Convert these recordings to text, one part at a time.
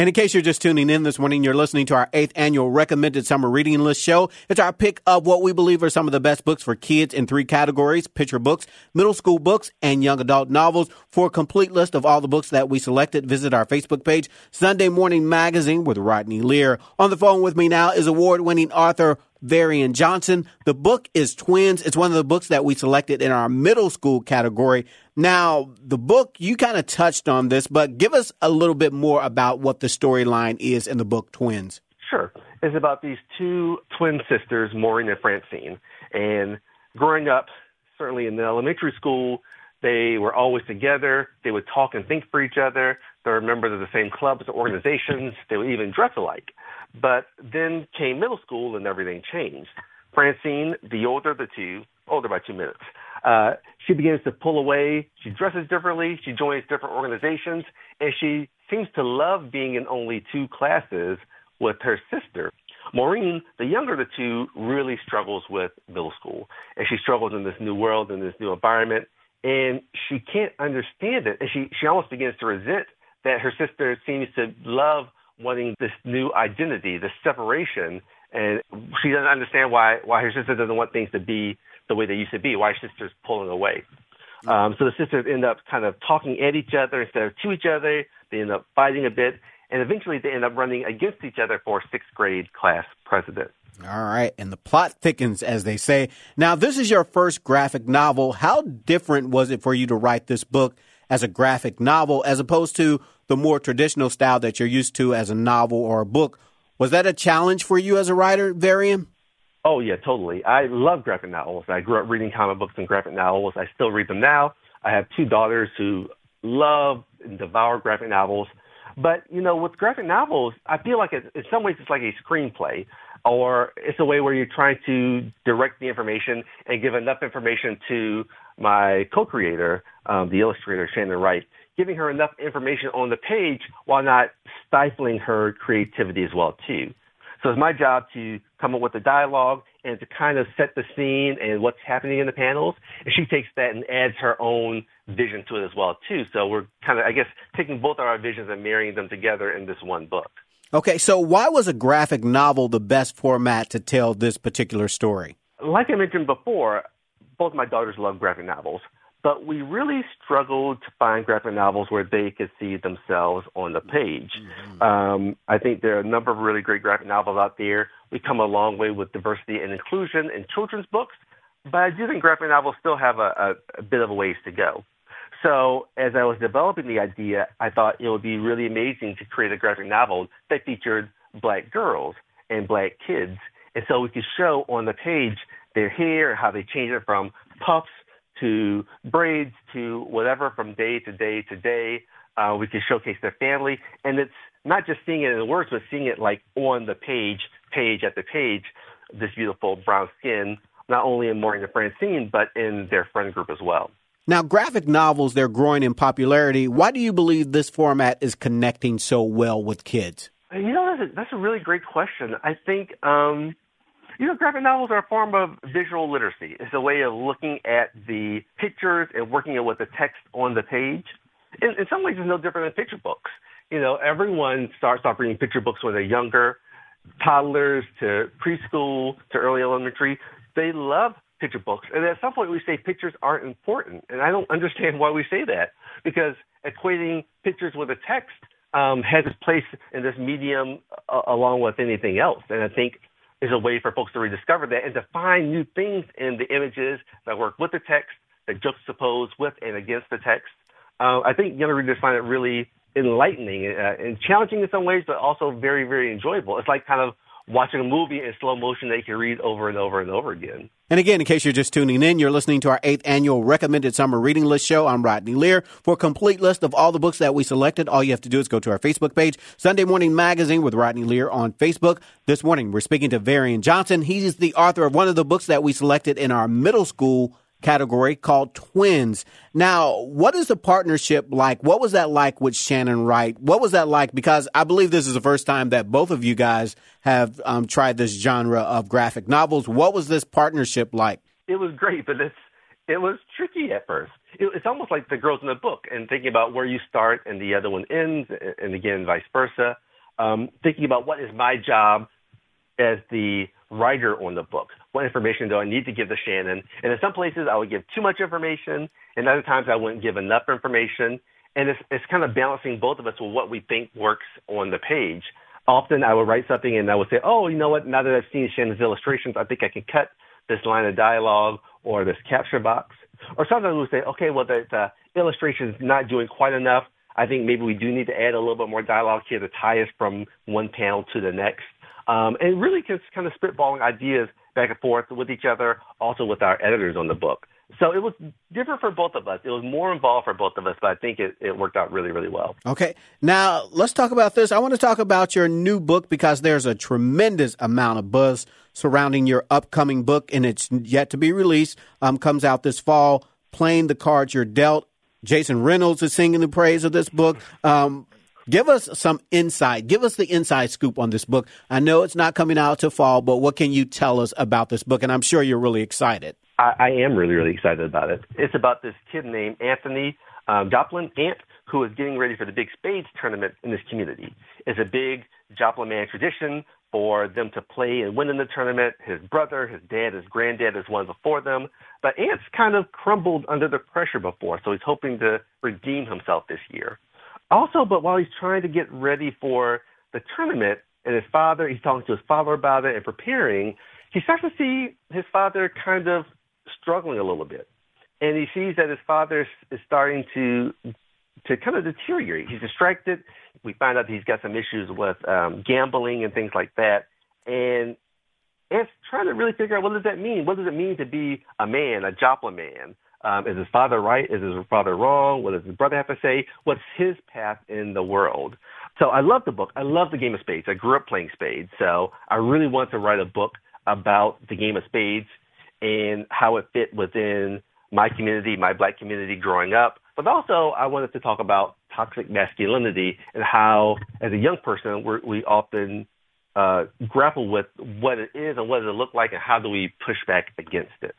And in case you're just tuning in this morning, you're listening to our eighth annual recommended summer reading list show. It's our pick of what we believe are some of the best books for kids in three categories, picture books, middle school books, and young adult novels. For a complete list of all the books that we selected, visit our Facebook page, Sunday Morning Magazine with Rodney Lear. On the phone with me now is award winning author Varian Johnson. The book is Twins. It's one of the books that we selected in our middle school category. Now, the book, you kind of touched on this, but give us a little bit more about what the storyline is in the book Twins. Sure. It's about these two twin sisters, Maureen and Francine. And growing up, certainly in the elementary school, they were always together. They would talk and think for each other. They were members of the same clubs or organizations. They would even dress alike. But then came middle school and everything changed. Francine, the older of the two, older by two minutes, uh, she begins to pull away. She dresses differently. She joins different organizations, and she seems to love being in only two classes with her sister. Maureen, the younger of the two, really struggles with middle school, and she struggles in this new world in this new environment, and she can't understand it, and she she almost begins to resent that her sister seems to love wanting this new identity, this separation, and she doesn't understand why why her sister doesn't want things to be the way they used to be. Why her sister's pulling away. Um, so the sisters end up kind of talking at each other instead of to each other. They end up fighting a bit, and eventually they end up running against each other for sixth grade class president. All right, and the plot thickens, as they say. Now, this is your first graphic novel. How different was it for you to write this book as a graphic novel as opposed to the more traditional style that you're used to as a novel or a book. Was that a challenge for you as a writer, Varian? Oh yeah, totally. I love graphic novels. I grew up reading comic books and graphic novels. I still read them now. I have two daughters who love and devour graphic novels. But you know, with graphic novels, I feel like it, in some ways it's like a screenplay, or it's a way where you're trying to direct the information and give enough information to my co-creator, um, the illustrator Shannon Wright, giving her enough information on the page while not stifling her creativity as well too. So it's my job to come up with the dialogue and to kind of set the scene and what's happening in the panels. And she takes that and adds her own vision to it as well too. So we're kind of, I guess, taking both of our visions and marrying them together in this one book. Okay, so why was a graphic novel the best format to tell this particular story? Like I mentioned before, both my daughters love graphic novels but we really struggled to find graphic novels where they could see themselves on the page. Mm-hmm. Um, I think there are a number of really great graphic novels out there. We come a long way with diversity and inclusion in children's books, but I do think graphic novels still have a, a, a bit of a ways to go. So as I was developing the idea, I thought it would be really amazing to create a graphic novel that featured black girls and black kids. And so we could show on the page their hair, how they change it from puffs to braids to whatever from day to day to day. Uh, we could showcase their family, and it's not just seeing it in the words, but seeing it like on the page, page after page. This beautiful brown skin, not only in Maureen and Francine, but in their friend group as well. Now, graphic novels, they're growing in popularity. Why do you believe this format is connecting so well with kids? You know, that's a, that's a really great question. I think um, you know, graphic novels are a form of visual literacy. It's a way of looking at the pictures and working with the text on the page. In, in some ways, it's no different than picture books. You know, everyone starts off reading picture books when they're younger, toddlers to preschool to early elementary. They love picture books. And at some point, we say pictures aren't important. And I don't understand why we say that because equating pictures with a text um, has its place in this medium uh, along with anything else. And I think is a way for folks to rediscover that and to find new things in the images that work with the text, that juxtapose with and against the text. Uh, I think younger readers find it really enlightening uh, and challenging in some ways, but also very, very enjoyable. It's like kind of watching a movie in slow motion that you can read over and over and over again. And again, in case you're just tuning in, you're listening to our eighth annual recommended summer reading list show. I'm Rodney Lear. For a complete list of all the books that we selected, all you have to do is go to our Facebook page, Sunday Morning Magazine with Rodney Lear on Facebook. This morning, we're speaking to Varian Johnson. He's the author of one of the books that we selected in our middle school category called Twins. Now, what is the partnership like? What was that like with Shannon Wright? What was that like? Because I believe this is the first time that both of you guys have um, tried this genre of graphic novels. What was this partnership like? It was great, but it's it was tricky at first. It, it's almost like the girls in the book and thinking about where you start and the other one ends, and again, vice versa. um, thinking about what is my job as the writer on the book. What information do I need to give to Shannon? And in some places, I would give too much information, and other times I wouldn't give enough information. And it's, it's kind of balancing both of us with what we think works on the page. Often I would write something and I would say, oh, you know what? Now that I've seen Shannon's illustrations, I think I can cut this line of dialogue or this capture box. Or sometimes we would say, okay, well, the, the illustration is not doing quite enough. I think maybe we do need to add a little bit more dialogue here to tie us from one panel to the next. Um, and really just kind of spitballing ideas back and forth with each other, also with our editors on the book. So it was different for both of us. It was more involved for both of us, but I think it, it worked out really, really well. Okay. Now let's talk about this. I want to talk about your new book because there's a tremendous amount of buzz surrounding your upcoming book, and it's yet to be released. Um, comes out this fall. Playing the cards you're dealt. Jason Reynolds is singing the praise of this book. Um, Give us some insight. Give us the inside scoop on this book. I know it's not coming out to fall, but what can you tell us about this book? And I'm sure you're really excited. I, I am really, really excited about it. It's about this kid named Anthony um, Joplin, Ant, who is getting ready for the big spades tournament in this community. It's a big Joplin man tradition for them to play and win in the tournament. His brother, his dad, his granddad has won before them. But Ant's kind of crumbled under the pressure before, so he's hoping to redeem himself this year. Also, but while he's trying to get ready for the tournament, and his father, he's talking to his father about it and preparing, he starts to see his father kind of struggling a little bit. And he sees that his father is starting to to kind of deteriorate. He's distracted. We find out he's got some issues with um, gambling and things like that. And it's trying to really figure out what does that mean? What does it mean to be a man, a Joplin man? Um, is his father right? Is his father wrong? What does his brother have to say? What's his path in the world? So I love the book. I love the game of spades. I grew up playing spades. So I really want to write a book about the game of spades and how it fit within my community, my black community growing up. But also I wanted to talk about toxic masculinity and how, as a young person, we're, we often uh, grapple with what it is and what does it look like and how do we push back against it.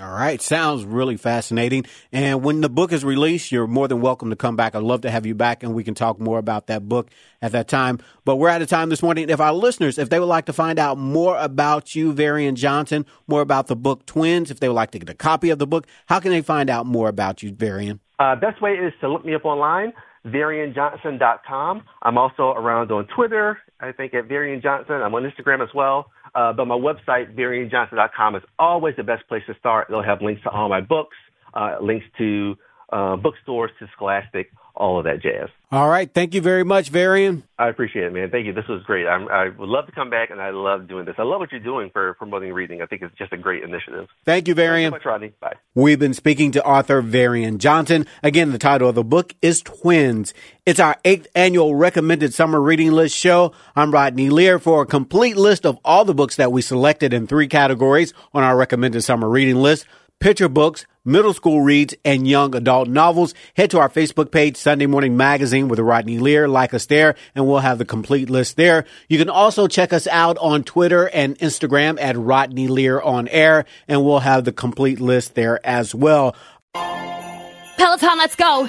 All right. Sounds really fascinating. And when the book is released, you're more than welcome to come back. I'd love to have you back and we can talk more about that book at that time. But we're out of time this morning. If our listeners, if they would like to find out more about you, Varian Johnson, more about the book Twins, if they would like to get a copy of the book, how can they find out more about you, Varian? Uh, best way is to look me up online, varianjohnson.com. I'm also around on Twitter, I think at Varian Johnson. I'm on Instagram as well. Uh, but my website, varianjohnson.com, is always the best place to start. They'll have links to all my books, uh, links to uh, bookstores, to Scholastic, all of that jazz. All right. Thank you very much, Varian. I appreciate it, man. Thank you. This was great. I'm, i would love to come back, and I love doing this. I love what you're doing for promoting reading. I think it's just a great initiative. Thank you, Varian. Thank you so much, Rodney. Bye. We've been speaking to author Varian Johnson. Again, the title of the book is Twins. It's our eighth annual recommended summer reading list show. I'm Rodney Lear. For a complete list of all the books that we selected in three categories on our recommended summer reading list, picture books, middle school reads, and young adult novels, head to our Facebook page, Sunday Morning Magazine with Rodney Lear. Like us there, and we'll have the complete list there. You can also check us out on Twitter and Instagram at Rodney Lear on air, and we'll have the complete list there as well. Peloton, let's go!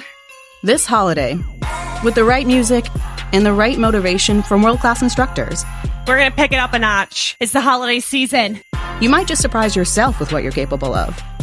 This holiday, with the right music and the right motivation from world class instructors, we're gonna pick it up a notch. It's the holiday season. You might just surprise yourself with what you're capable of.